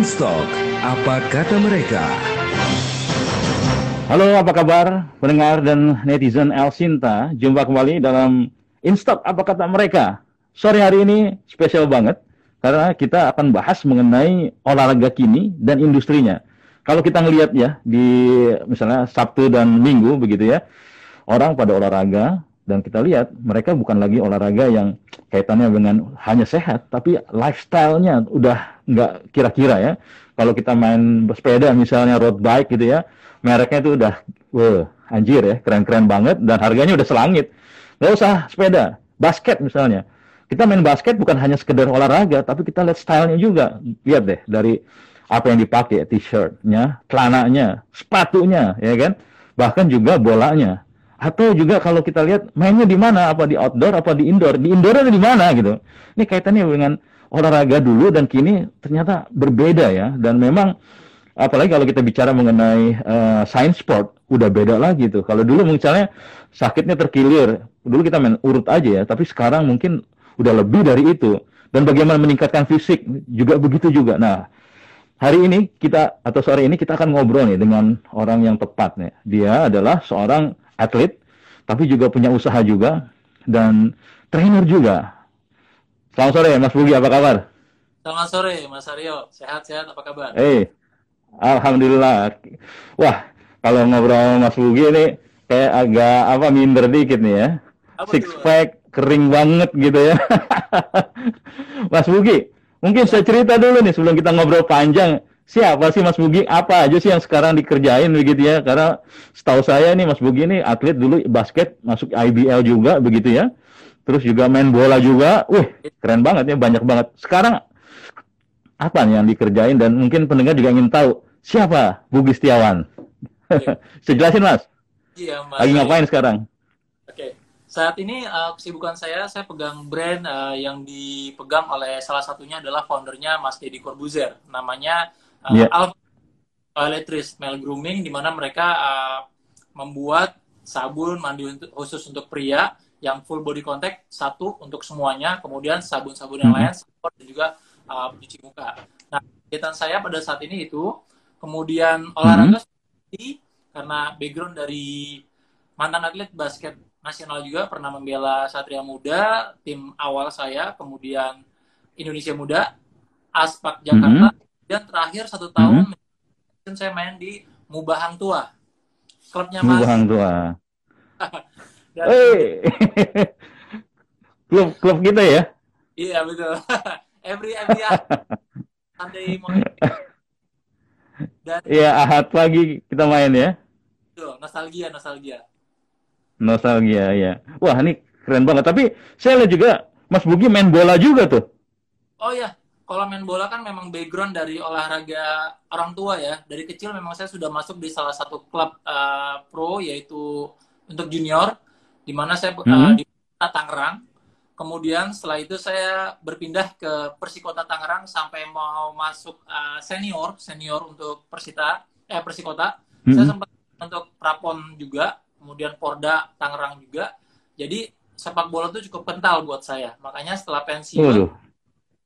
Instalk, apa kata mereka? Halo, apa kabar pendengar dan netizen El Sinta? Jumpa kembali dalam Instalk, apa kata mereka? Sore hari ini spesial banget karena kita akan bahas mengenai olahraga kini dan industrinya. Kalau kita ngelihat ya di misalnya Sabtu dan Minggu begitu ya, orang pada olahraga dan kita lihat mereka bukan lagi olahraga yang kaitannya dengan hanya sehat, tapi lifestyle-nya udah nggak kira-kira ya. Kalau kita main sepeda misalnya road bike gitu ya, mereknya itu udah, wah anjir ya, keren-keren banget dan harganya udah selangit. Nggak usah sepeda, basket misalnya. Kita main basket bukan hanya sekedar olahraga, tapi kita lihat stylenya juga. Lihat deh dari apa yang dipakai, t-shirtnya, celananya, sepatunya, ya kan? Bahkan juga bolanya. Atau juga kalau kita lihat mainnya di mana, apa di outdoor, apa di indoor. Di indoor ada di mana gitu. Ini kaitannya dengan olahraga dulu dan kini ternyata berbeda ya. Dan memang apalagi kalau kita bicara mengenai uh, science sport, udah beda lagi tuh. Kalau dulu misalnya sakitnya terkilir, dulu kita main urut aja ya, tapi sekarang mungkin udah lebih dari itu. Dan bagaimana meningkatkan fisik juga begitu juga. Nah, hari ini kita atau sore ini kita akan ngobrol nih dengan orang yang tepat nih. Dia adalah seorang atlet, tapi juga punya usaha juga dan trainer juga. Selamat sore, Mas Bugi, apa kabar? Selamat sore, Mas Aryo. Sehat-sehat, apa kabar? Eh, hey, alhamdulillah. Wah, kalau ngobrol Mas Bugi ini kayak agak apa minder dikit nih ya. Apa Six itu, pack, kering banget gitu ya. Mas Bugi, mungkin saya cerita dulu nih sebelum kita ngobrol panjang. Siapa sih Mas Bugi? Apa aja sih yang sekarang dikerjain begitu ya? Karena setahu saya nih Mas Bugi ini atlet dulu basket, masuk IBL juga begitu ya. Terus juga main bola juga. Wih, keren banget ya, banyak banget. Sekarang apa nih yang dikerjain dan mungkin pendengar juga ingin tahu siapa Bugi Setiawan? Sejelasin Mas. Iya, Mas. Lagi ngapain sekarang? Oke. Saat ini uh, kesibukan saya, saya pegang brand uh, yang dipegang oleh salah satunya adalah foundernya Mas Deddy Corbuzier. Namanya uh, yeah. Alpha Electric Male Grooming, di mana mereka uh, membuat sabun mandi untuk, khusus untuk pria yang full body contact satu untuk semuanya, kemudian sabun-sabun yang lain support dan juga uh, cuci muka. Nah, kegiatan saya pada saat ini itu, kemudian olahraga mm-hmm. karena background dari mantan atlet basket nasional juga pernah membela Satria Muda, tim awal saya, kemudian Indonesia Muda, Aspak Jakarta, mm-hmm. Dan terakhir satu tahun mm-hmm. saya main di Mubahang Tua, klubnya Mas. Mubahang Tua. Hey. klub klub kita ya? Iya betul. every every Sunday morning. Iya ahad pagi kita main ya. Betul, nostalgia nostalgia. Nostalgia ya. Wah ini keren banget. Tapi saya lihat juga Mas Bugi main bola juga tuh. Oh ya, kalau main bola kan memang background dari olahraga orang tua ya. Dari kecil memang saya sudah masuk di salah satu klub uh, pro yaitu untuk junior di mana saya mm -hmm. uh, di Tangerang. Kemudian setelah itu saya berpindah ke Persikota Tangerang sampai mau masuk uh, senior, senior untuk Persita, eh Persikota. Mm -hmm. Saya sempat untuk Prapon juga, kemudian Porda Tangerang juga. Jadi sepak bola itu cukup kental buat saya. Makanya setelah pensiun uh.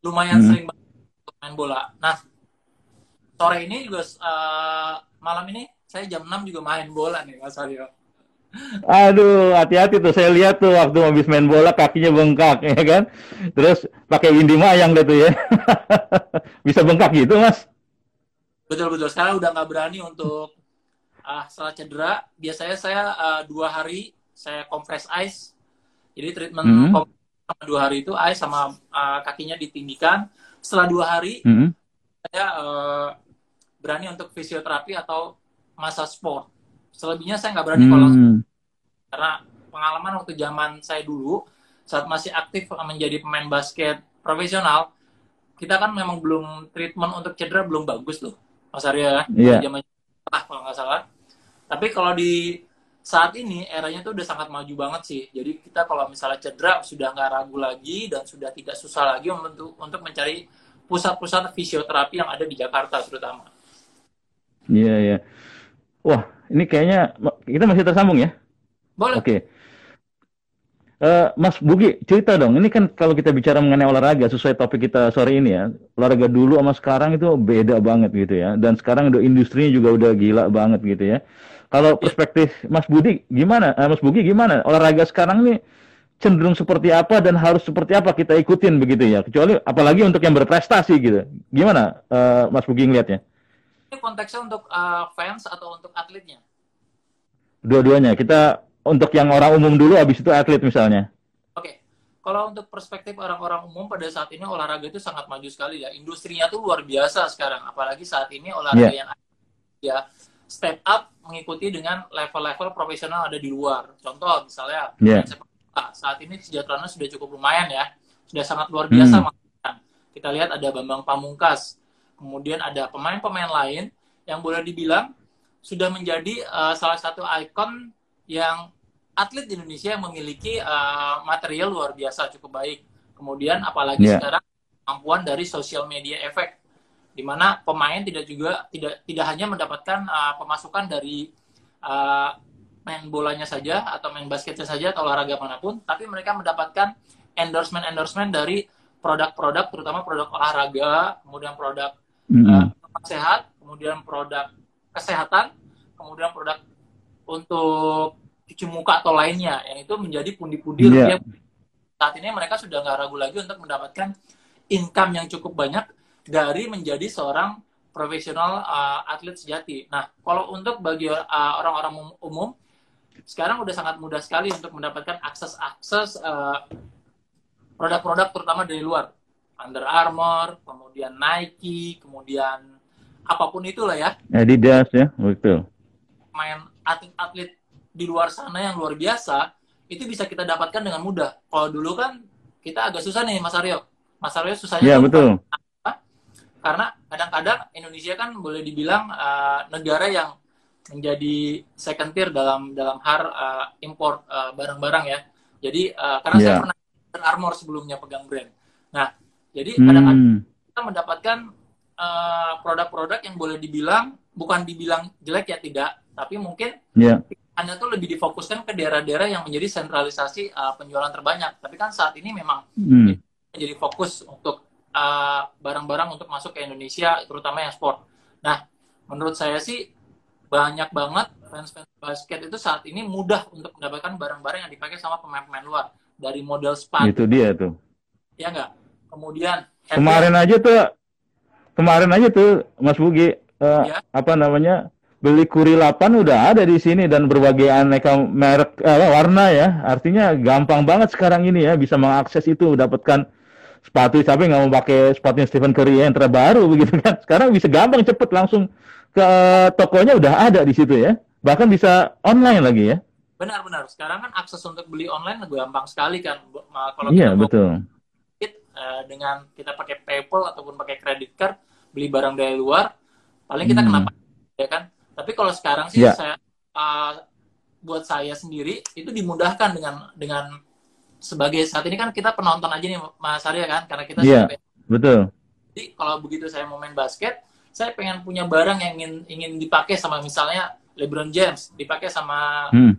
Lumayan hmm. sering main bola. Nah, sore ini juga uh, malam ini saya jam 6 juga main bola nih Mas Aryo. Aduh, hati-hati tuh. Saya lihat tuh waktu habis main bola kakinya bengkak, ya kan? Terus pakai windy mayang deh tuh ya. Bisa bengkak gitu, Mas? Betul betul. Sekarang udah nggak berani untuk uh, setelah cedera. Biasanya saya uh, dua hari saya kompres ice. Jadi treatment hmm. Dua hari itu ice sama uh, kakinya ditinggikan. Setelah dua hari hmm. saya uh, berani untuk fisioterapi atau masa sport selebihnya saya nggak berani hmm. kalau karena pengalaman waktu zaman saya dulu saat masih aktif menjadi pemain basket profesional kita kan memang belum treatment untuk cedera belum bagus tuh Mas Arya kan yeah. zaman ah kalau nggak salah tapi kalau di saat ini eranya tuh udah sangat maju banget sih jadi kita kalau misalnya cedera sudah nggak ragu lagi dan sudah tidak susah lagi untuk untuk mencari pusat-pusat fisioterapi yang ada di Jakarta terutama iya yeah, iya yeah. wah ini kayaknya kita masih tersambung ya? Boleh. Oke. Uh, Mas Bugi, cerita dong. Ini kan kalau kita bicara mengenai olahraga sesuai topik kita sore ini ya, olahraga dulu sama sekarang itu beda banget gitu ya. Dan sekarang udah industrinya juga udah gila banget gitu ya. Kalau perspektif Mas Budi gimana? Uh, Mas Bugi gimana? Olahraga sekarang ini cenderung seperti apa dan harus seperti apa kita ikutin begitu ya. Kecuali apalagi untuk yang berprestasi gitu. Gimana uh, Mas Bugi ngelihatnya? Ini konteksnya untuk uh, fans atau untuk atletnya? Dua-duanya. Kita untuk yang orang umum dulu, habis itu atlet misalnya. Oke, kalau untuk perspektif orang-orang umum pada saat ini olahraga itu sangat maju sekali ya. Industrinya tuh luar biasa sekarang, apalagi saat ini olahraga yeah. yang ya step up mengikuti dengan level-level profesional ada di luar. Contoh misalnya yeah. saat ini kesejahteraannya sudah cukup lumayan ya, sudah sangat luar biasa. Hmm. Kita lihat ada Bambang Pamungkas, kemudian ada pemain-pemain lain yang boleh dibilang sudah menjadi uh, salah satu ikon yang atlet di Indonesia yang memiliki uh, material luar biasa cukup baik. Kemudian apalagi yeah. sekarang kemampuan dari social media effect di mana pemain tidak juga tidak tidak hanya mendapatkan uh, pemasukan dari uh, main bolanya saja atau main basketnya saja atau olahraga mana pun, tapi mereka mendapatkan endorsement endorsement dari produk-produk terutama produk olahraga, kemudian produk mm -hmm. uh, sehat, kemudian produk kesehatan, kemudian produk untuk cuci muka atau lainnya yang itu menjadi pundi-pundi yeah. saat ini mereka sudah nggak ragu lagi untuk mendapatkan income yang cukup banyak dari menjadi seorang profesional uh, atlet sejati. Nah, kalau untuk bagi uh, orang-orang umum sekarang udah sangat mudah sekali untuk mendapatkan akses-akses uh, produk-produk terutama dari luar. Under Armour, kemudian Nike, kemudian apa pun itulah ya. Adidas ya, betul. Main atlet-atlet di luar sana yang luar biasa itu bisa kita dapatkan dengan mudah. Kalau dulu kan kita agak susah nih Mas Aryo. Mas Aryo susahnya Iya, betul. Karena kadang-kadang Indonesia kan boleh dibilang uh, negara yang menjadi second tier dalam dalam hal uh, import uh, barang-barang ya. Jadi uh, karena yeah. saya pernah Armor sebelumnya pegang brand. Nah, jadi kadang-kadang hmm. kita mendapatkan produk-produk uh, yang boleh dibilang bukan dibilang jelek ya tidak, tapi mungkin yeah. Anda tuh lebih difokuskan ke daerah-daerah yang menjadi sentralisasi uh, penjualan terbanyak. Tapi kan saat ini memang hmm. menjadi fokus untuk uh, barang-barang uh, untuk masuk ke Indonesia, terutama yang sport. Nah, menurut saya sih banyak banget fans-fans basket itu saat ini mudah untuk mendapatkan barang-barang yang dipakai sama pemain-pemain luar. Dari model sepatu. Itu dia tuh. Ya enggak? Kemudian... Kemarin aja tuh, kemarin aja tuh Mas Bugi, uh, ya? apa namanya, beli Kuri 8 udah ada di sini dan berbagai aneka merek eh, warna ya. Artinya gampang banget sekarang ini ya bisa mengakses itu dapatkan sepatu tapi nggak mau pakai sepatunya Stephen Curry yang terbaru begitu kan. Sekarang bisa gampang cepet langsung ke tokonya udah ada di situ ya. Bahkan bisa online lagi ya. Benar-benar. Sekarang kan akses untuk beli online gampang sekali kan. Kalau iya, kita betul. uh, dengan kita pakai PayPal ataupun pakai credit card beli barang dari luar, paling kita hmm. kenapa ya kan tapi kalau sekarang sih yeah. saya uh, buat saya sendiri itu dimudahkan dengan dengan sebagai saat ini kan kita penonton aja nih Mas Arya kan karena kita yeah, betul. Jadi kalau begitu saya mau main basket, saya pengen punya barang yang ingin ingin dipakai sama misalnya LeBron James, dipakai sama hmm.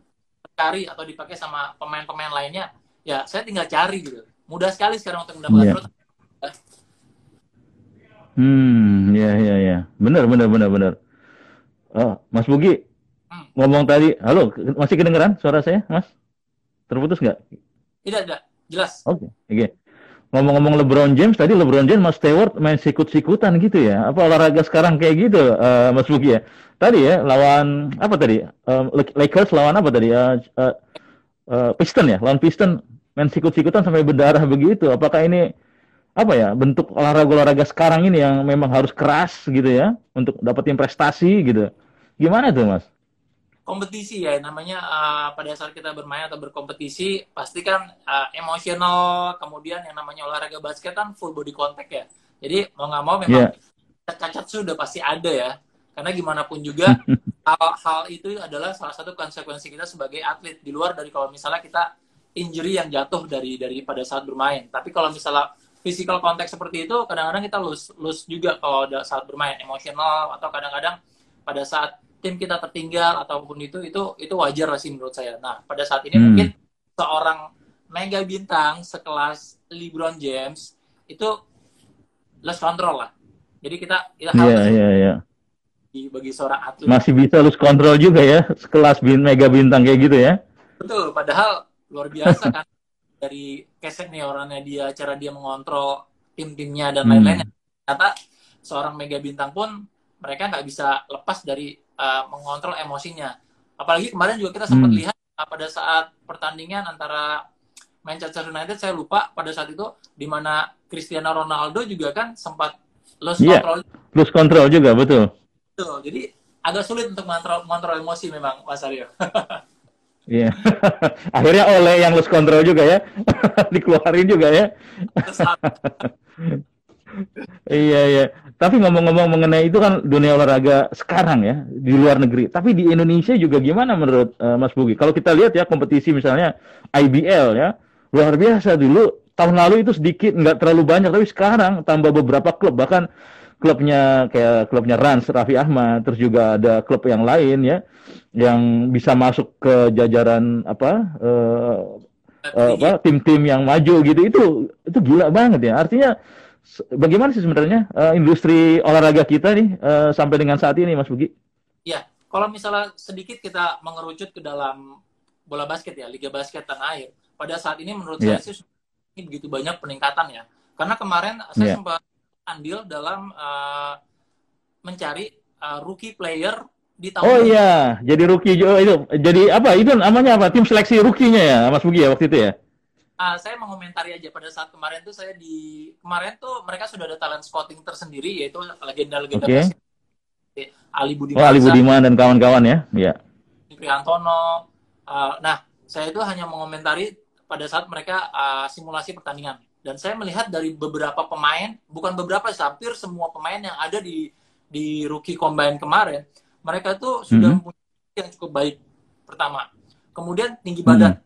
Curry atau dipakai sama pemain-pemain lainnya, ya saya tinggal cari gitu. Mudah sekali sekarang untuk mendapatkan yeah. Hmm, ya ya ya. Benar benar benar benar. Oh, Mas Bugi, hmm. ngomong tadi, halo, masih kedengeran suara saya, Mas? Terputus nggak? Tidak, tidak, jelas. Oke, okay. oke. Okay. Ngomong-ngomong LeBron James, tadi LeBron James, Mas Stewart main sikut-sikutan gitu ya? Apa olahraga sekarang kayak gitu, uh, Mas Bugi ya? Tadi ya, lawan, apa tadi? Uh, Lakers lawan apa tadi? Uh, uh, uh, Piston ya, lawan Piston main sikut-sikutan sampai berdarah begitu. Apakah ini apa ya bentuk olahraga-olahraga sekarang ini yang memang harus keras gitu ya untuk dapetin prestasi gitu? Gimana tuh mas? Kompetisi ya namanya uh, pada saat kita bermain atau berkompetisi pasti kan uh, emosional kemudian yang namanya olahraga basket kan full body contact ya. Jadi mau nggak mau memang yeah. cacat sudah pasti ada ya. Karena gimana pun juga hal-hal itu adalah salah satu konsekuensi kita sebagai atlet di luar dari kalau misalnya kita injury yang jatuh dari dari pada saat bermain. Tapi kalau misalnya physical contact seperti itu kadang-kadang kita lose lose juga kalau saat bermain emosional atau kadang-kadang pada saat tim kita tertinggal ataupun itu itu itu wajar lah sih menurut saya. Nah pada saat ini hmm. mungkin seorang mega bintang sekelas LeBron James itu lose control lah. Jadi kita kita harus iya, iya. di- bagi seorang atlet. Masih bisa lose control juga ya, sekelas bin mega bintang kayak gitu ya. Betul, padahal luar biasa kan dari keseniorannya dia, cara dia mengontrol tim-timnya dan Hmm. lain-lainnya. Ternyata seorang mega bintang pun mereka nggak bisa lepas dari uh, mengontrol emosinya. Apalagi kemarin juga kita sempat Hmm. lihat uh, pada saat pertandingan antara Manchester United, saya lupa pada saat itu di mana Cristiano Ronaldo juga kan sempat lose Iya. control. Lose control juga, betul. Betul. Jadi agak sulit untuk mengontrol, mengontrol emosi memang, Mas Aryo. Iya. Akhirnya oleh yang lose control juga ya. Dikeluarin juga ya. Uh, Iya, iya. Tapi ngomong-ngomong mengenai itu kan dunia olahraga sekarang ya, di luar negeri. Tapi di Indonesia juga gimana menurut eh, Mas Bugi? Kalau kita lihat ya kompetisi misalnya IBL ya, luar biasa dulu. Tahun lalu itu sedikit, nggak terlalu banyak. Tapi sekarang tambah beberapa klub, bahkan klubnya kayak klubnya Rans, Raffi Ahmad, terus juga ada klub yang lain ya, yang bisa masuk ke jajaran apa eh, eh, apa tim-tim yang maju gitu itu itu gila banget ya artinya bagaimana sih sebenarnya eh, industri olahraga kita nih eh, sampai dengan saat ini Mas Bugi Ya, kalau misalnya sedikit kita mengerucut ke dalam bola basket ya, Liga Basket Tanah Air. Pada saat ini menurut Iya. saya sih ini begitu banyak peningkatan ya. Karena kemarin saya Iya. sempat andil dalam uh, mencari uh, rookie player di tahun oh iya jadi rookie jo- itu jadi apa itu namanya apa tim seleksi rookie-nya ya Mas Bugi ya waktu itu ya Ah, saya mengomentari aja pada saat kemarin tuh saya di kemarin tuh mereka sudah ada talent scouting tersendiri yaitu legenda-legenda basket Ali Budi oh Ali Budiman dan kawan-kawan ya ya Priantono. Uh, nah, saya itu hanya mengomentari pada saat mereka uh, simulasi pertandingan. Dan saya melihat dari beberapa pemain, bukan beberapa, hampir semua pemain yang ada di di rookie combine kemarin, mereka itu sudah Mhm. mempunyai yang cukup baik. Pertama, kemudian tinggi badan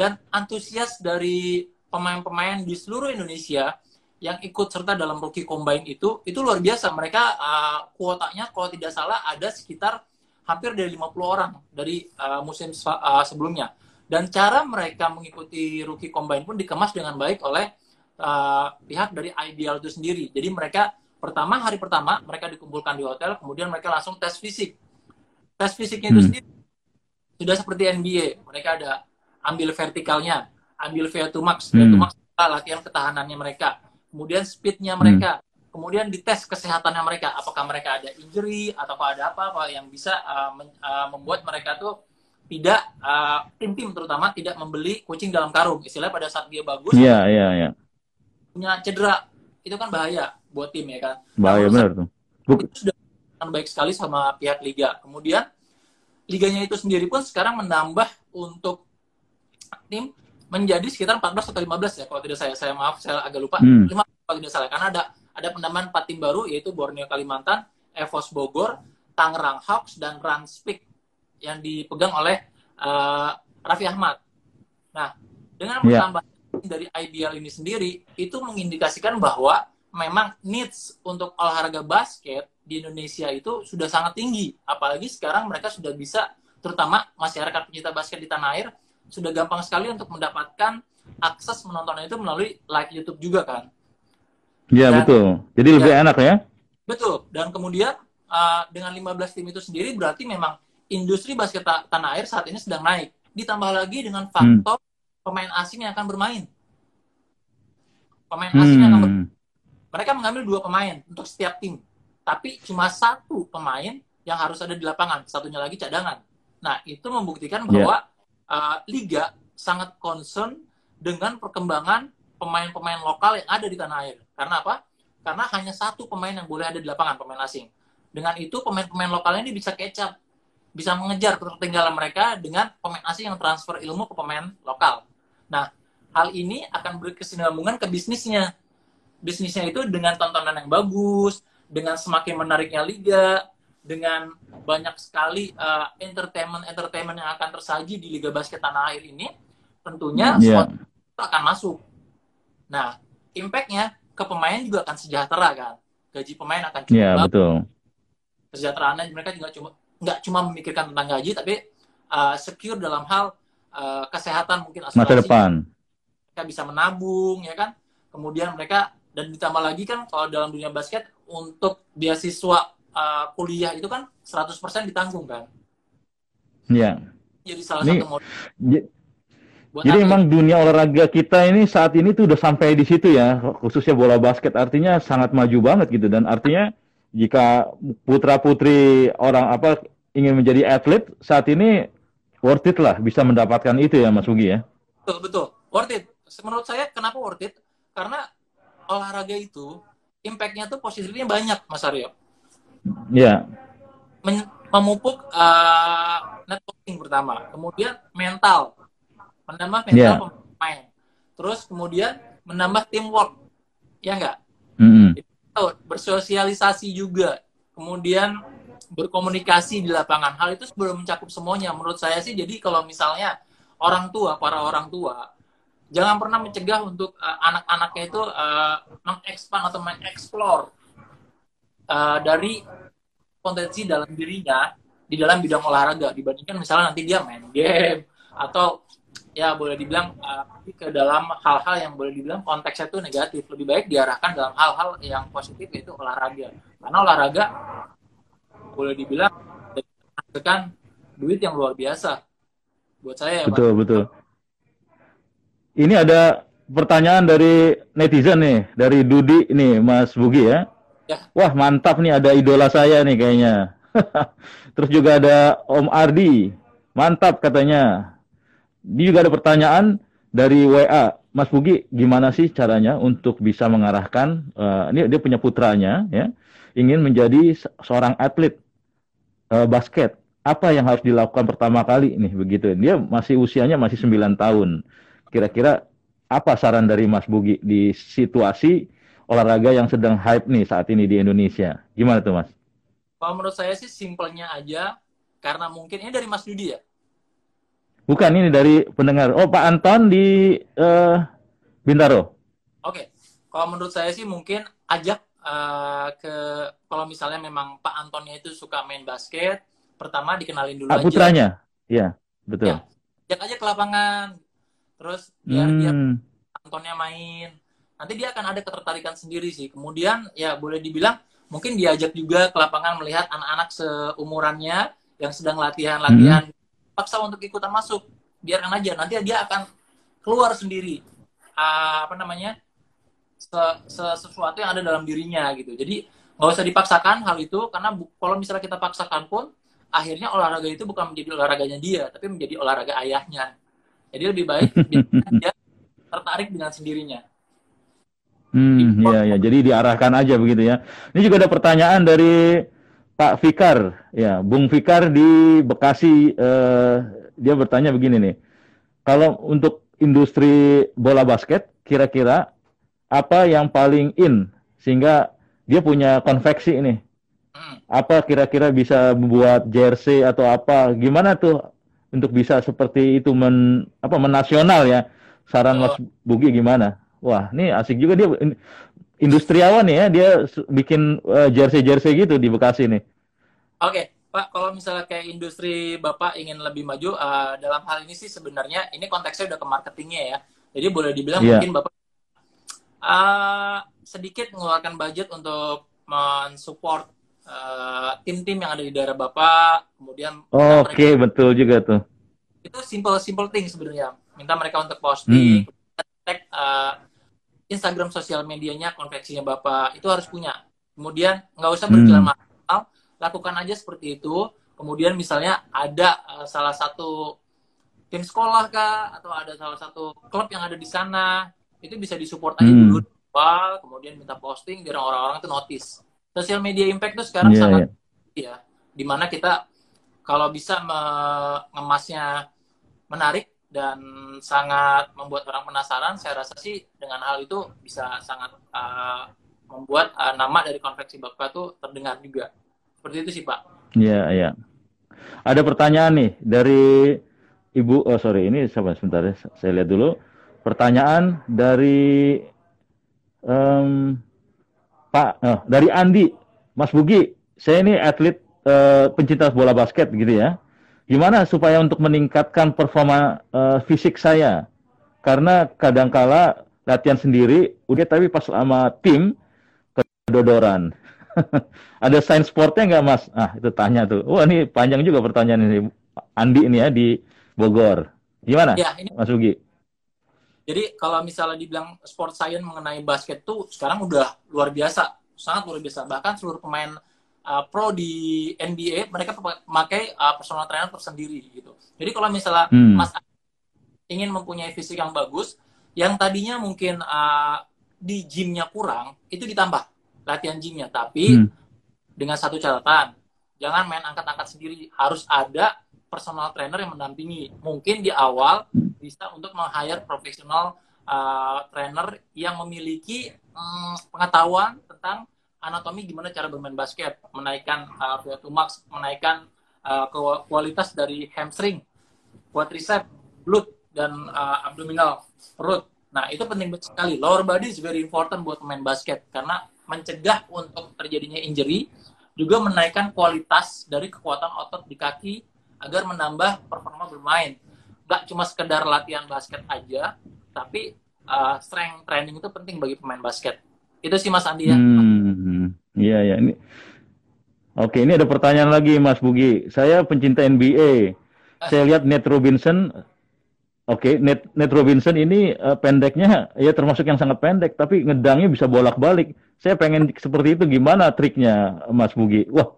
dan antusias dari pemain-pemain di seluruh Indonesia yang ikut serta dalam rookie combine itu itu luar biasa. Mereka uh, kuotanya kalau tidak salah ada sekitar hampir dari 50 orang dari uh, musim uh, sebelumnya. Dan cara mereka mengikuti rookie combine pun dikemas dengan baik oleh uh, pihak dari IBL itu sendiri. Jadi mereka pertama hari pertama mereka dikumpulkan di hotel, kemudian mereka langsung tes fisik. Tes fisiknya itu Hmm. sendiri sudah seperti NBA. Mereka ada ambil vertikalnya, ambil VO2 max, Hmm. VO2 max adalah latihan ketahanannya mereka. Kemudian speednya mereka, kemudian dites kesehatannya mereka, apakah mereka ada injury atau ada apa-apa yang bisa uh, men- uh, membuat mereka tuh tidak uh, tim-tim terutama tidak membeli kucing dalam karung. Istilahnya pada saat dia bagus iya iya iya punya cedera itu kan bahaya buat tim ya kan. bahaya menurut benar tuh itu sudah baik sekali sama pihak liga. Kemudian liganya itu sendiri pun sekarang menambah untuk tim menjadi sekitar 14 atau 15 ya kalau tidak saya saya maaf saya agak lupa Hmm. 5 kalau tidak salah karena ada ada penambahan 4 tim baru yaitu Borneo Kalimantan, Evos Bogor, Tangerang Hawks dan Ranspik yang dipegang oleh eh, Raffi Ahmad. Nah, dengan Iya. menambah dari IBL ini sendiri itu mengindikasikan bahwa memang needs untuk olahraga basket di Indonesia itu sudah sangat tinggi. Apalagi sekarang mereka sudah bisa, terutama masyarakat pencinta basket di tanah air, sudah gampang sekali untuk mendapatkan akses menontonnya itu melalui live YouTube juga kan. iya betul jadi lebih enak ya Betul. Dan kemudian uh, dengan 15 tim itu sendiri berarti memang industri basket ta- tanah air saat ini sedang naik. Ditambah lagi dengan faktor pemain asing yang akan bermain. Pemain asing yang akan hmm. mereka mengambil dua pemain untuk setiap tim. Tapi cuma satu pemain yang harus ada di lapangan, satunya lagi cadangan. Nah, itu membuktikan bahwa uh, liga sangat concern dengan perkembangan pemain-pemain lokal yang ada di tanah air. Karena apa? Karena hanya satu pemain yang boleh ada di lapangan, pemain asing. Dengan itu pemain-pemain lokal ini bisa kecap, bisa mengejar ketertinggalan mereka dengan pemain asing yang transfer ilmu ke pemain lokal. Nah, hal ini akan berkesinambungan ke bisnisnya. Bisnisnya itu dengan tontonan yang bagus, dengan semakin menariknya liga, dengan banyak sekali uh, entertainment-entertainment yang akan tersaji di Liga Basket Tanah Air ini, tentunya Iya. sponsor itu akan masuk. Nah, impact-nya ke pemain juga akan sejahtera kan. Gaji pemain akan cukup iya bagus betul kesejahteraannya mereka juga cuma nggak cuma memikirkan tentang gaji tapi uh, secure dalam hal uh, kesehatan mungkin asuransi masa depan mereka bisa menabung ya kan kemudian mereka dan ditambah lagi kan kalau dalam dunia basket untuk beasiswa uh, kuliah itu kan 100% ditanggung kan ya jadi salah Ini, satu modal Buat Jadi memang dunia olahraga kita ini saat ini tuh udah sampai di situ ya, khususnya bola basket artinya sangat maju banget gitu dan artinya jika putra putri orang apa ingin menjadi atlet saat ini worth it lah bisa mendapatkan itu ya Mas Ugi ya. Betul betul worth it. Menurut saya kenapa worth it? Karena olahraga itu impactnya tuh positifnya banyak Mas Aryo. Iya. Memupuk uh, networking pertama, kemudian mental menambah mental yeah. pemain. Terus kemudian menambah teamwork, ya enggak? Mm-hmm. Itu bersosialisasi juga, kemudian berkomunikasi di lapangan. Hal itu sebelum mencakup semuanya. Menurut saya sih, jadi kalau misalnya orang tua, para orang tua, jangan pernah mencegah untuk uh, anak-anaknya itu uh, mengekspan atau mengeksplor uh, dari potensi dalam dirinya di dalam bidang olahraga dibandingkan misalnya nanti dia main game atau ya boleh dibilang uh, ke dalam hal-hal yang boleh dibilang konteksnya itu negatif lebih baik diarahkan dalam hal-hal yang positif yaitu olahraga karena olahraga boleh dibilang menghasilkan duit yang luar biasa buat saya ya, betul Pak. betul ini ada pertanyaan dari netizen nih dari Dudi nih Mas Bugi ya. Wah mantap nih ada idola saya nih kayaknya terus juga ada Om Ardi mantap katanya ini juga ada pertanyaan dari WA, Mas Bugi, gimana sih caranya untuk bisa mengarahkan? Uh, ini dia punya putranya, ya, ingin menjadi seorang atlet uh, basket. Apa yang harus dilakukan pertama kali nih begitu? Dia masih usianya masih 9 tahun. Kira-kira apa saran dari Mas Bugi di situasi olahraga yang sedang hype nih saat ini di Indonesia? Gimana tuh Mas? Kalau menurut saya sih simpelnya aja, karena mungkin ini dari Mas Yudi ya. Bukan ini dari pendengar. Oh, Pak Anton di uh, Bintaro. Oke. Okay. Kalau menurut saya sih mungkin ajak uh, ke kalau misalnya memang Pak Antonnya itu suka main basket, pertama dikenalin dulu ah, aja. Putranya. Iya, betul. Ya, ajak aja ke lapangan. Terus biar hmm. dia Antonnya main. Nanti dia akan ada ketertarikan sendiri sih. Kemudian ya boleh dibilang mungkin diajak juga ke lapangan melihat anak-anak seumurannya yang sedang latihan-latihan. Hmm. Paksa untuk ikutan masuk. Biarkan aja nanti dia akan keluar sendiri. Uh, apa namanya se -se sesuatu yang ada dalam dirinya gitu. Jadi nggak usah dipaksakan hal itu karena kalau misalnya kita paksakan pun akhirnya olahraga itu bukan menjadi olahraganya dia tapi menjadi olahraga ayahnya. Jadi lebih baik dia tertarik dengan sendirinya Hmm, iya ya. Jadi diarahkan aja begitu ya. Ini juga ada pertanyaan dari Pak Fikar, ya, Bung Fikar di Bekasi, eh, dia bertanya begini nih, kalau untuk industri bola basket, kira-kira apa yang paling in sehingga dia punya konveksi ini? Hmm. Apa kira-kira bisa membuat jersey atau apa? Gimana tuh untuk bisa seperti itu men apa menasional ya? Saran Mas Bugi gimana? Wah, ini asik juga dia industriawan ya, dia bikin uh, jersey-jersey gitu di Bekasi nih. Oke, okay. Pak, kalau misalnya kayak industri Bapak ingin lebih maju, uh, dalam hal ini sih sebenarnya ini konteksnya udah ke marketingnya ya. Jadi boleh dibilang yeah. mungkin Bapak uh, sedikit mengeluarkan budget untuk mensupport uh, tim-tim yang ada di daerah Bapak, kemudian oh, Oke, okay, betul juga tuh. Itu simple simple thing sebenarnya. Minta mereka untuk posting, hmm. tag uh, Instagram sosial medianya konveksinya Bapak itu harus punya. Kemudian nggak usah berjalan hmm. mahal, lakukan aja seperti itu. Kemudian misalnya ada uh, salah satu tim sekolah kah atau ada salah satu klub yang ada di sana, itu bisa disupport aja hmm. dulu kemudian minta posting biar orang-orang itu notice. Sosial media impact itu sekarang yeah, sangat yeah. ya, di mana kita kalau bisa mengemasnya menarik dan sangat membuat orang penasaran, saya rasa sih dengan hal itu bisa sangat uh, membuat uh, nama dari konveksi Bapak tuh terdengar juga. Seperti itu sih Pak. Iya, iya. Ada pertanyaan nih dari Ibu, oh sorry, ini sabar sebentar ya, saya lihat dulu. Pertanyaan dari um, Pak, oh, dari Andi, Mas Bugi, saya ini atlet uh, pencinta bola basket gitu ya. Gimana supaya untuk meningkatkan performa uh, fisik saya? Karena kadangkala latihan sendiri, udah tapi pas sama tim kedodoran. Ada sains sportnya nggak mas? Ah itu tanya tuh. Wah ini panjang juga pertanyaan ini. Andi ini ya di Bogor. Gimana, ya, ini... Mas Ugi? Jadi kalau misalnya dibilang sport science mengenai basket tuh sekarang udah luar biasa, sangat luar biasa. Bahkan seluruh pemain uh, pro di NBA mereka memakai uh, personal trainer tersendiri gitu. Jadi kalau misalnya hmm. Mas ingin mempunyai fisik yang bagus, yang tadinya mungkin uh, di gymnya kurang, itu ditambah latihan gymnya. Tapi hmm. dengan satu catatan, jangan main angkat-angkat sendiri, harus ada personal trainer yang mendampingi. Mungkin di awal bisa untuk meng-hire profesional uh, trainer yang memiliki um, pengetahuan tentang anatomi gimana cara bermain basket, menaikkan uh, VO2 max, menaikkan uh, kualitas dari hamstring, quadricep, glute dan uh, abdominal, perut. Nah, itu penting sekali. Lower body is very important buat pemain basket karena mencegah untuk terjadinya injury, juga menaikkan kualitas dari kekuatan otot di kaki agar menambah performa bermain. Gak cuma sekedar latihan basket aja, tapi uh, strength training itu penting bagi pemain basket. Itu sih Mas Andi ya. Hmm, iya ya ini. Oke, ini ada pertanyaan lagi Mas Bugi. Saya pencinta NBA. Saya lihat Nate Robinson Oke, Nate, Nate Robinson ini uh, pendeknya ya termasuk yang sangat pendek, tapi ngedangnya bisa bolak-balik. Saya pengen seperti itu, gimana triknya, Mas Bugi? Wah,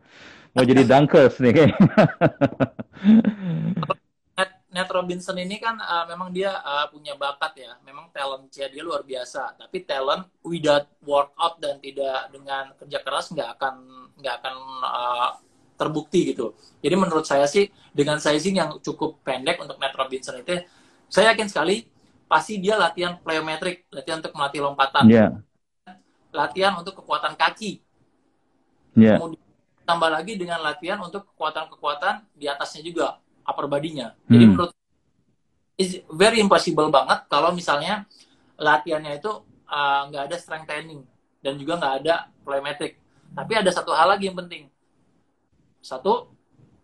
mau jadi dunkers nih kayaknya. Nat Robinson ini kan uh, memang dia uh, punya bakat ya, memang talentnya dia luar biasa. Tapi talent without workout dan tidak dengan kerja keras nggak akan nggak akan uh, terbukti gitu. Jadi menurut saya sih dengan sizing yang cukup pendek untuk Nat Robinson itu, saya yakin sekali pasti dia latihan plyometric, latihan untuk melatih lompatan, yeah. latihan untuk kekuatan kaki. Yeah. Kemudian tambah lagi dengan latihan untuk kekuatan-kekuatan di atasnya juga upper body-nya. Jadi hmm. menurut is very impossible banget kalau misalnya latihannya itu uh, nggak uh, ada strength training dan juga nggak ada plyometric. Tapi ada satu hal lagi yang penting. Satu,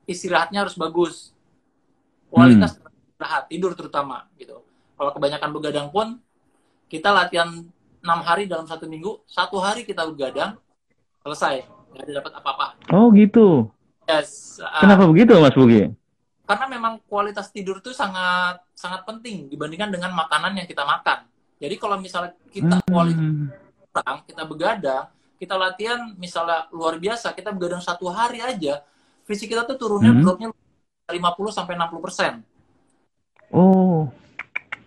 istirahatnya harus bagus. Kualitas hmm. istirahat, tidur terutama gitu. Kalau kebanyakan begadang pun kita latihan enam hari dalam satu minggu, satu hari kita begadang, selesai nggak ada dapat apa-apa. Oh gitu. Yes. Uh, Kenapa begitu Mas Bugi? Karena memang kualitas tidur itu sangat sangat penting dibandingkan dengan makanan yang kita makan. Jadi kalau misalnya kita hmm. kualitas kurang, kita begadang, kita latihan misalnya luar biasa, kita begadang satu hari aja, fisik kita tuh turunnya hmm. dropnya 50 sampai 60 persen. Oh.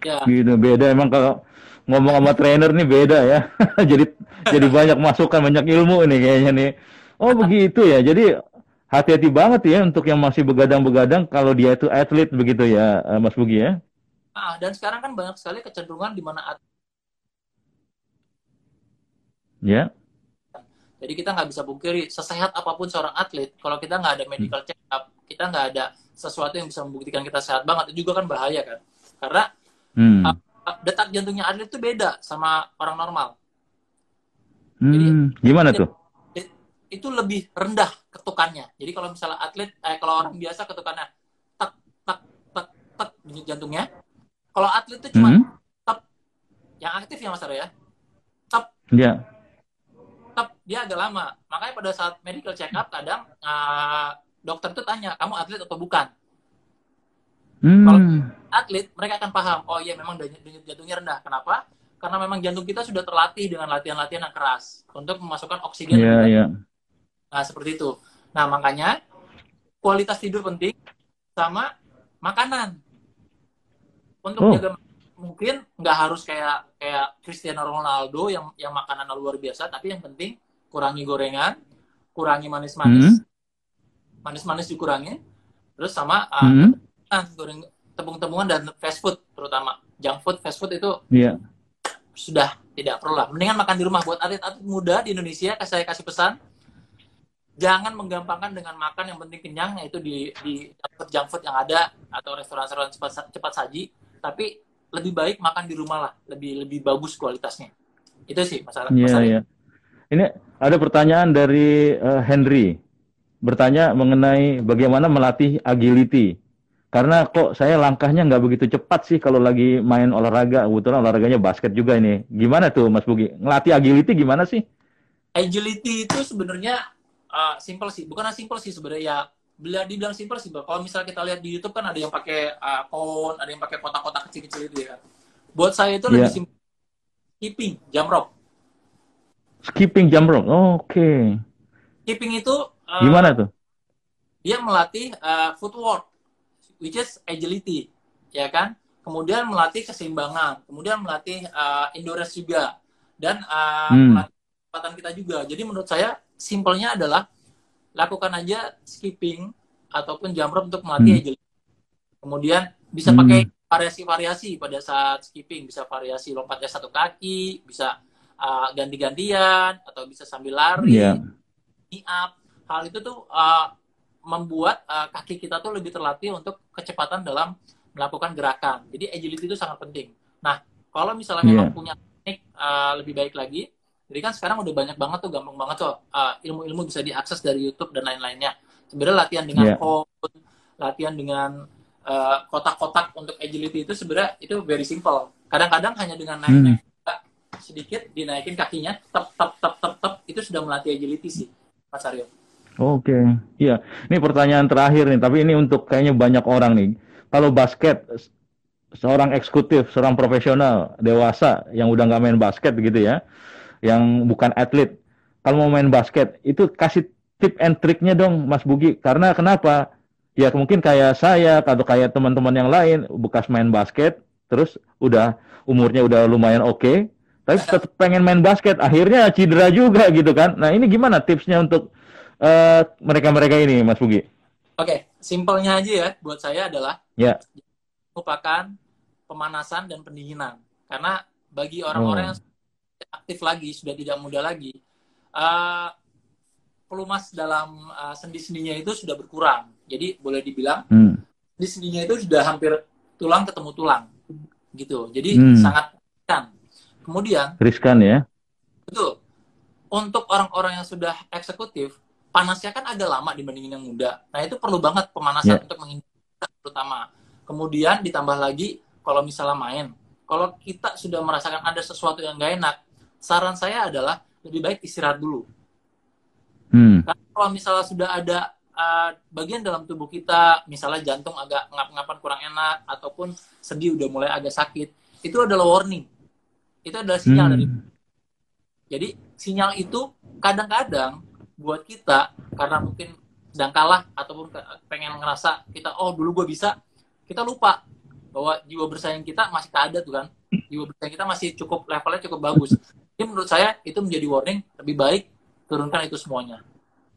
Ya. Gitu beda emang kalau ngomong sama trainer nih beda ya. jadi jadi banyak masukan, banyak ilmu nih kayaknya nih. Oh begitu ya. Jadi hati-hati banget ya untuk yang masih begadang-begadang kalau dia itu atlet begitu ya, eh, Mas Bugi ya. Ah, dan sekarang kan banyak sekali kecenderungan di mana Ya. Jadi kita nggak bisa pungkiri sesehat apa pun seorang atlet, kalau kita nggak ada medical check up, kita nggak ada sesuatu yang bisa membuktikan kita sehat banget, itu juga kan bahaya kan. Karena hmm. uh, detak jantungnya atlet itu beda sama orang normal. Hmm, Jadi gimana tuh? Itu lebih rendah ketukannya. Jadi kalau misalnya atlet, eh, kalau orang biasa ketukannya tak tak tak tak denyut jantungnya. Kalau atlet itu cuma hmm? tap yang aktif ya Mas Aro ya. Tap. Iya. Yeah. Tap dia agak lama. Makanya pada saat medical check up kadang uh, dokter itu tanya kamu atlet atau bukan. Hmm. Kalau atlet, mereka akan paham, oh iya memang denyut jantungnya rendah. Kenapa? Karena memang jantung kita sudah terlatih dengan latihan-latihan yang keras untuk memasukkan oksigen. Yeah, yeah. Nah, seperti itu. Nah, makanya kualitas tidur penting sama makanan. Untuk oh. jaga mungkin nggak harus kayak kayak Cristiano Ronaldo yang yang makanan luar biasa, tapi yang penting kurangi gorengan, kurangi manis-manis, hmm. manis-manis dikurangi, terus sama uh, hmm ah goreng tepung-tepungan dan fast food terutama junk food fast food itu yeah. sudah tidak perlu lah mendingan makan di rumah buat atlet-atlet muda di Indonesia saya kasih pesan jangan menggampangkan dengan makan yang penting kenyang yaitu di di junk food yang ada atau restoran-restoran cepat, cepat saji tapi lebih baik makan di rumah lah lebih lebih bagus kualitasnya itu sih masalah yeah, masalah yeah. ini ada pertanyaan dari uh, Henry bertanya mengenai bagaimana melatih agility. Karena kok saya langkahnya nggak begitu cepat sih kalau lagi main olahraga. Kebetulan olahraganya basket juga ini. Gimana tuh Mas Bugi? Ngelatih agility gimana sih? Agility itu sebenarnya uh, simple sih. Bukan simple sih sebenarnya ya. Bila dibilang simple sih, kalau misalnya kita lihat di YouTube kan ada yang pakai uh, cone, ada yang pakai kotak-kotak kecil-kecil itu ya. Buat saya itu yeah. lebih iya. simple. Skipping, jump rope. Skipping jump rope, oke. Okay. Skipping itu uh, gimana tuh? Dia melatih uh, footwork which is agility, ya kan? Kemudian melatih keseimbangan, kemudian melatih uh, endurance juga, dan uh, hmm. melatih kecepatan kita juga. Jadi menurut saya simpelnya adalah lakukan aja skipping ataupun jump rope untuk melatih hmm. agility. Kemudian bisa hmm. pakai variasi-variasi pada saat skipping, bisa variasi lompatnya satu kaki, bisa uh, ganti-gantian atau bisa sambil lari, yeah. up. Hal itu tuh uh, membuat uh, kaki kita tuh lebih terlatih untuk kecepatan dalam melakukan gerakan. Jadi agility itu sangat penting. Nah, kalau misalnya yeah. memang punya teknik uh, lebih baik lagi, jadi kan sekarang udah banyak banget tuh, gampang banget tuh uh, ilmu-ilmu bisa diakses dari YouTube dan lain-lainnya. Sebenarnya latihan dengan yeah. code, latihan dengan kotak-kotak uh, untuk agility itu sebenarnya itu very simple. Kadang-kadang hanya dengan naik-naik hmm. sedikit dinaikin kakinya, tep tep tep tep tep itu sudah melatih agility sih, Mas Aryo. Oke, iya. Ini pertanyaan terakhir nih, tapi ini untuk kayaknya banyak orang nih. Kalau basket, seorang eksekutif, seorang profesional dewasa yang udah nggak main basket gitu ya, yang bukan atlet, kalau mau main basket itu kasih tip and triknya dong, Mas Bugi. Karena kenapa? Ya mungkin kayak saya atau kayak teman-teman yang lain bekas main basket, terus udah umurnya udah lumayan oke, okay, tapi tetap pengen main basket, akhirnya cedera juga gitu kan. Nah ini gimana tipsnya untuk Eh, mereka-mereka uh, ini, Mas Bugi? Oke, okay. simpelnya aja ya buat saya adalah ya. merupakan pemanasan dan pendinginan. Karena bagi orang-orang oh. yang aktif lagi, sudah tidak muda lagi, uh, pelumas dalam uh, sendi-sendinya itu sudah berkurang. Jadi boleh dibilang hmm. sendi-sendinya itu sudah hampir tulang ketemu tulang, gitu. Jadi hmm. sangat riskan. Kemudian riskan ya. Betul. Untuk orang-orang yang sudah eksekutif, panasnya kan agak lama dibandingin yang muda. Nah itu perlu banget pemanasan yeah. untuk menghindari terutama. Kemudian ditambah lagi kalau misalnya main, kalau kita sudah merasakan ada sesuatu yang gak enak, saran saya adalah lebih baik istirahat dulu. Hmm. Karena kalau misalnya sudah ada uh, bagian dalam tubuh kita, misalnya jantung agak ngap-ngapan kurang enak, ataupun sendi udah mulai agak sakit, itu adalah warning. Itu adalah sinyal hmm. dari. Jadi sinyal itu kadang-kadang buat kita karena mungkin sedang kalah ataupun pengen ngerasa kita oh dulu gue bisa kita lupa bahwa jiwa bersaing kita masih tak ada tuh kan jiwa bersaing kita masih cukup levelnya cukup bagus jadi menurut saya itu menjadi warning lebih baik turunkan itu semuanya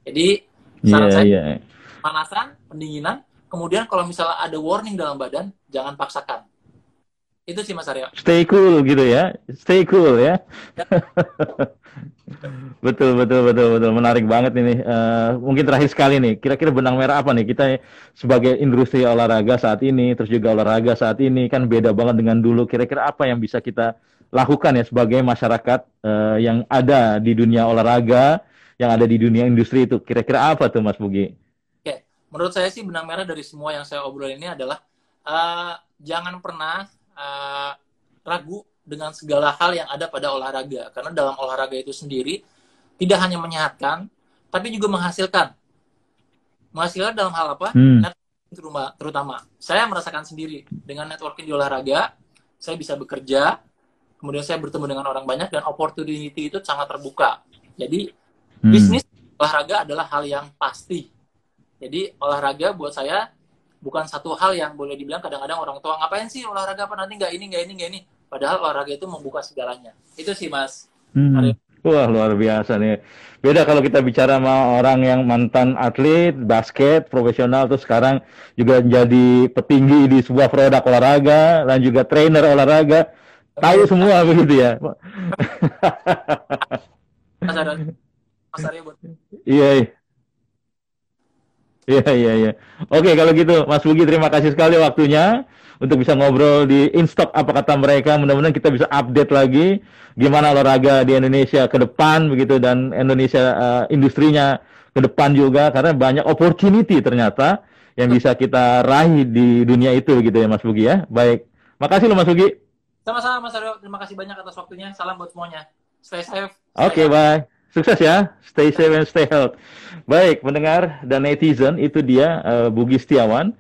jadi saran yeah, saya yeah. panasan pendinginan kemudian kalau misalnya ada warning dalam badan jangan paksakan itu sih Mas Aryo. Stay cool gitu ya. Stay cool ya. ya. betul betul betul betul menarik banget ini. Uh, mungkin terakhir sekali nih. Kira-kira benang merah apa nih kita sebagai industri olahraga saat ini, terus juga olahraga saat ini kan beda banget dengan dulu. Kira-kira apa yang bisa kita lakukan ya sebagai masyarakat uh, yang ada di dunia olahraga, yang ada di dunia industri itu. Kira-kira apa tuh Mas Bugi? Oke, menurut saya sih benang merah dari semua yang saya obrolin ini adalah uh, jangan pernah uh, ragu dengan segala hal yang ada pada olahraga karena dalam olahraga itu sendiri tidak hanya menyehatkan tapi juga menghasilkan menghasilkan dalam hal apa hmm. terutama terutama saya merasakan sendiri dengan networking di olahraga saya bisa bekerja kemudian saya bertemu dengan orang banyak dan opportunity itu sangat terbuka jadi hmm. bisnis olahraga adalah hal yang pasti jadi olahraga buat saya bukan satu hal yang boleh dibilang kadang-kadang orang tua ngapain sih olahraga apa nanti nggak ini nggak ini nggak ini padahal olahraga itu membuka segalanya itu sih mas hmm. Wah luar biasa nih. Beda kalau kita bicara sama orang yang mantan atlet basket profesional terus sekarang juga jadi petinggi di sebuah produk olahraga dan juga trainer olahraga. Tahu semua begitu ya. Mas Arya, buat. Iya. iya. Iya iya iya. Oke kalau gitu Mas Bugi terima kasih sekali waktunya untuk bisa ngobrol di Instock apa kata mereka. Mudah-mudahan kita bisa update lagi gimana olahraga di Indonesia ke depan begitu dan Indonesia uh, industrinya ke depan juga karena banyak opportunity ternyata yang bisa kita raih di dunia itu gitu ya Mas Bugi ya. Baik. Makasih loh Mas Bugi. Sama-sama Mas Aryo, terima kasih banyak atas waktunya. Salam buat semuanya. Stay safe. Oke, okay, bye. Sukses ya. Stay safe and stay healthy. Baik, pendengar dan netizen, itu dia uh, Bugi Setiawan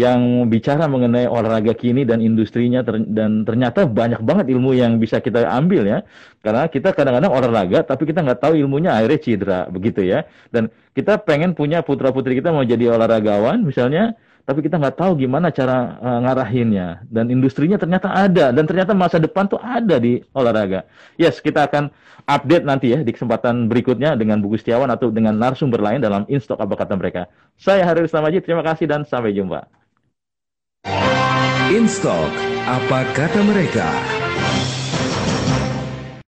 yang bicara mengenai olahraga kini dan industrinya ter dan ternyata banyak banget ilmu yang bisa kita ambil ya karena kita kadang-kadang olahraga tapi kita nggak tahu ilmunya akhirnya cedera begitu ya dan kita pengen punya putra putri kita mau jadi olahragawan misalnya tapi kita nggak tahu gimana cara uh, ngarahinnya. Dan industrinya ternyata ada. Dan ternyata masa depan tuh ada di olahraga. Yes kita akan update nanti ya di kesempatan berikutnya dengan buku Setiawan atau dengan narasumber lain dalam Instok apa kata mereka. Saya Haris Namaji terima kasih dan sampai jumpa. Instok, apa kata mereka?